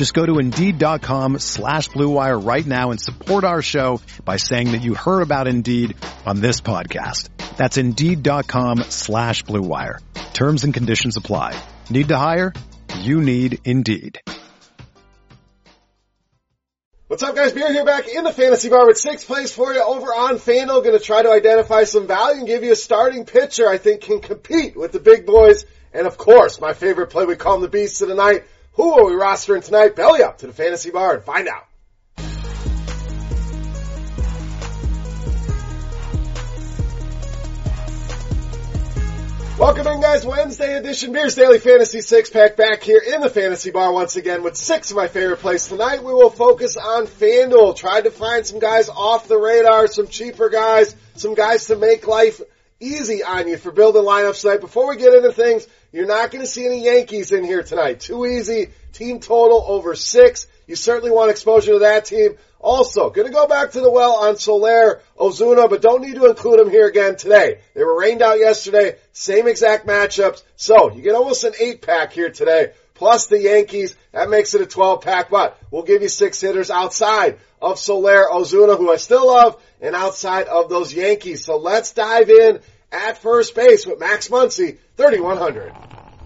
Just go to Indeed.com slash BlueWire right now and support our show by saying that you heard about Indeed on this podcast. That's Indeed.com slash BlueWire. Terms and conditions apply. Need to hire? You need Indeed. What's up, guys? Beer here back in the fantasy bar with sixth place for you over on FanDuel. Going to try to identify some value and give you a starting pitcher I think can compete with the big boys. And of course, my favorite play, we call him the Beast of the Night. Who are we rostering tonight? Belly up to the fantasy bar and find out. Welcome in guys, Wednesday edition Beers Daily Fantasy Six Pack back here in the Fantasy Bar once again with six of my favorite plays. Tonight we will focus on FanDuel. Tried to find some guys off the radar, some cheaper guys, some guys to make life easy on you for building lineups tonight. Before we get into things, you're not going to see any Yankees in here tonight. Too easy. Team total over six. You certainly want exposure to that team. Also, gonna go back to the well on Soler Ozuna, but don't need to include them here again today. They were rained out yesterday, same exact matchups, so you get almost an eight pack here today. Plus the Yankees, that makes it a 12 pack, but we'll give you six hitters outside of Soler Ozuna, who I still love, and outside of those Yankees. So let's dive in at first base with Max Muncy, 3100.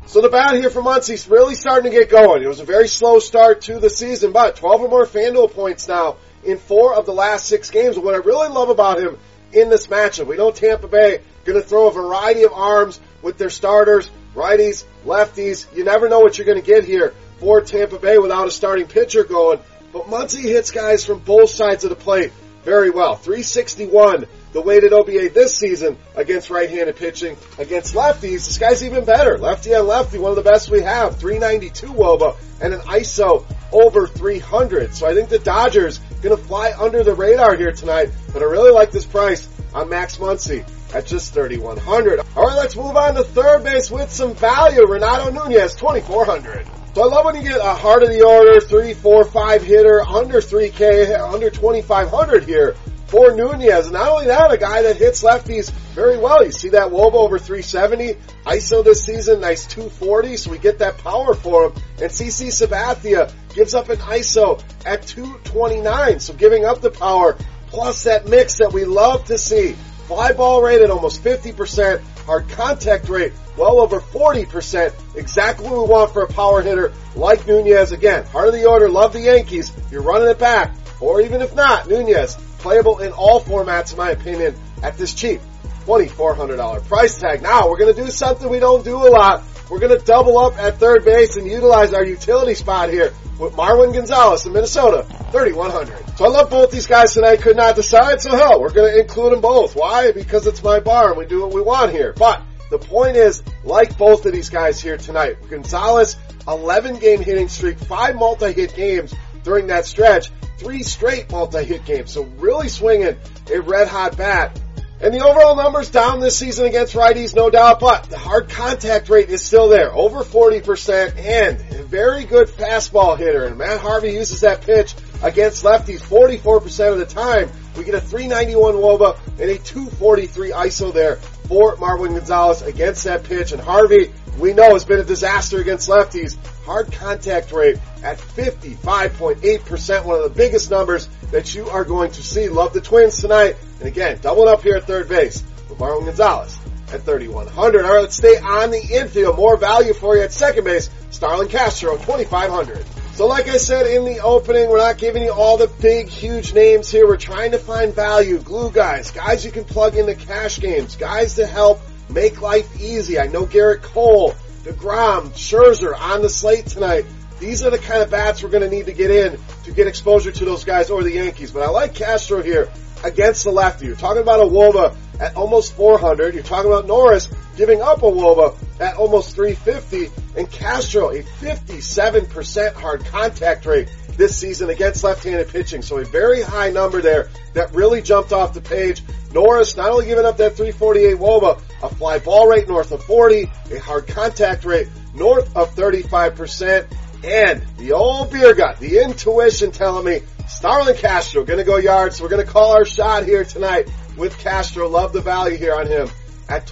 So the bat here for Muncy's really starting to get going. It was a very slow start to the season, but 12 or more FanDuel points now in four of the last six games. What I really love about him in this matchup, we know Tampa Bay going to throw a variety of arms with their starters, righties, lefties. You never know what you're going to get here for Tampa Bay without a starting pitcher going. But Muncy hits guys from both sides of the plate very well. 361 the weighted OBA this season against right-handed pitching. Against lefties, this guy's even better. Lefty on lefty, one of the best we have. 392 Woba and an ISO over 300. So I think the Dodgers gonna fly under the radar here tonight, but I really like this price on Max Muncy at just 3,100. Alright, let's move on to third base with some value. Renato Nunez, 2,400. So I love when you get a heart of the order, three, four, five hitter, under 3K, under 2,500 here for Nunez. Not only that, a guy that hits lefties very well. You see that Woba over 370, ISO this season, nice 240, so we get that power for him. And CC Sabathia gives up an ISO at 229, so giving up the power, plus that mix that we love to see. Fly ball rate at almost 50%, hard contact rate well over 40%, exactly what we want for a power hitter like Nunez. Again, heart of the order, love the Yankees. You're running it back, or even if not, Nunez, playable in all formats, in my opinion, at this cheap $2,400 price tag. Now, we're going to do something we don't do a lot. We're going to double up at third base and utilize our utility spot here with Marwin Gonzalez in Minnesota, 3,100. So I love both these guys tonight, could not decide, so hell, we're going to include them both. Why? Because it's my bar and we do what we want here. But the point is, like both of these guys here tonight, Gonzalez, 11 game hitting streak, five multi-hit games during that stretch, three straight multi-hit games. So really swinging a red hot bat. And the overall numbers down this season against righties, no doubt, but the hard contact rate is still there, over 40% and a very good fastball hitter. And Matt Harvey uses that pitch against lefties 44% of the time. We get a 391 Woba and a 243 ISO there for Marwin Gonzalez against that pitch. And Harvey, we know, has been a disaster against lefties. Hard contact rate at 55.8%, one of the biggest numbers that you are going to see. Love the Twins tonight. And again, doubling up here at third base with Marwin Gonzalez at 3,100. All right, let's stay on the infield. More value for you at second base. Starlin Castro, 2,500. So like I said in the opening, we're not giving you all the big, huge names here. We're trying to find value, glue guys, guys you can plug into cash games, guys to help make life easy. I know Gerrit Cole, DeGrom, Scherzer on the slate tonight. These are the kind of bats we're going to need to get in to get exposure to those guys or the Yankees. But I like Castro here against the lefty. You're talking about a Woba at almost 400. You're talking about Norris giving up a Woba at almost 350 and Castro a 57% hard contact rate this season against left-handed pitching. So a very high number there that really jumped off the page. Norris not only giving up that 348 Woba, a fly ball rate north of 40, a hard contact rate north of 35%, and the old beer gut, the intuition telling me Starlin Castro gonna go yards. So we're gonna call our shot here tonight with Castro. Love the value here on him at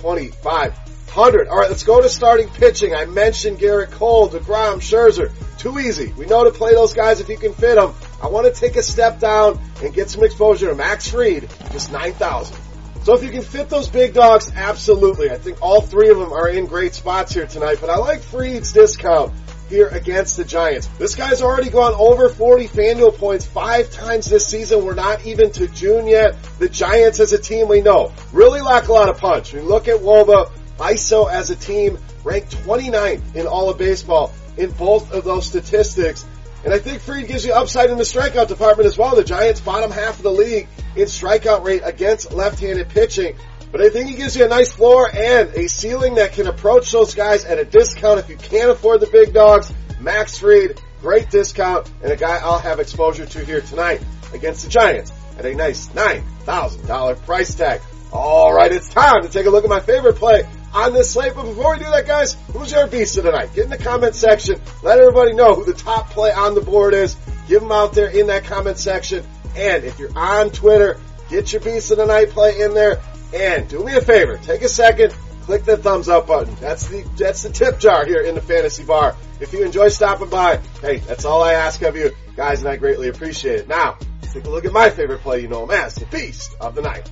2,500. All right, let's go to starting pitching. I mentioned Gerrit Cole, DeGrom, Scherzer. Too easy. We know to play those guys if you can fit them. I want to take a step down and get some exposure to Max Fried, just 9,000. So if you can fit those big dogs, absolutely. I think all three of them are in great spots here tonight, but I like Fried's discount here against the Giants. This guy's already gone over 40 FanDuel points five times this season. We're not even to June yet. The Giants as a team we know really lack a lot of punch. We look at Woba, ISO as a team ranked 29th in all of baseball in both of those statistics. And I think Fried gives you upside in the strikeout department as well. The Giants bottom half of the league in strikeout rate against left-handed pitching. But I think he gives you a nice floor and a ceiling that can approach those guys at a discount if you can't afford the big dogs. Max Fried, great discount, and a guy I'll have exposure to here tonight against the Giants at a nice $9,000 price tag. Alright, it's time to take a look at my favorite play on this slate. But before we do that, guys, who's your beast of the night? Get in the comment section. Let everybody know who the top play on the board is. Give them out there in that comment section. And if you're on Twitter, get your beast of the night play in there. And do me a favor, take a second, click the thumbs up button. That's the that's the tip jar here in the fantasy bar. If you enjoy stopping by, hey, that's all I ask of you, guys, and I greatly appreciate it. Now, take a look at my favorite play. You know him as the Beast of the Night.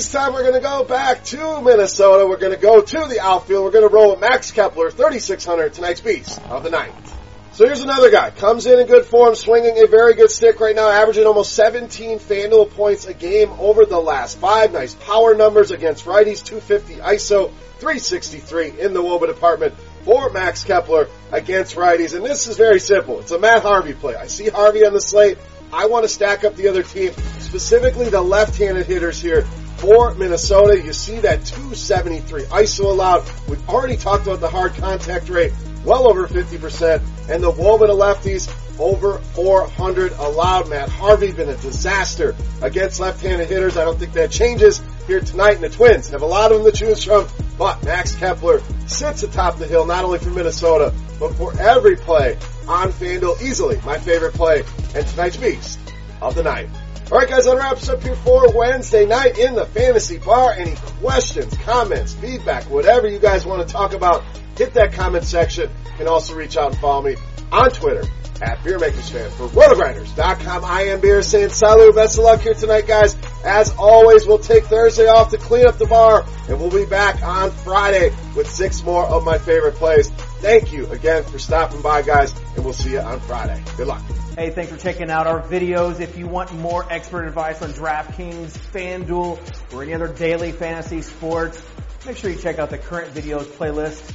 Beast time. We're going to go back to Minnesota. We're going to go to the outfield. We're going to roll with Max Kepler, 3,600, tonight's Beast of the Night. So here's another guy. Comes in in good form, swinging a very good stick right now, averaging almost 17 FanDuel points a game over the last five. Nice power numbers against righties, 250 ISO, 363 in the Woba department for Max Kepler against righties. And this is very simple. It's a Matt Harvey play. I see Harvey on the slate. I want to stack up the other team, specifically the left-handed hitters here for Minnesota. You see that 273 ISO allowed. We've already talked about the hard contact rate well over 50%, and the to lefties over 400 allowed. Matt Harvey been a disaster against left-handed hitters. I don't think that changes here tonight. And the Twins have a lot of them to choose from, but Max Kepler sits atop the hill not only for Minnesota, but for every play on FanDuel easily. My favorite play and tonight's beast of the night. All right, guys, that wraps up here for Wednesday night in the Fantasy Bar. Any questions, comments, feedback, whatever you guys want to talk about, hit that comment section. Can also reach out and follow me on Twitter at BeerMakersFan for RotoGrinders.com. I am Beer saying salut. Best of luck here tonight, guys. As always, we'll take Thursday off to clean up the bar, and we'll be back on Friday with six more of my favorite plays. Thank you again for stopping by, guys, and we'll see you on Friday. Good luck. Hey, thanks for checking out our videos. If you want more expert advice on DraftKings, FanDuel, or any other daily fantasy sports, make sure you check out the current videos playlist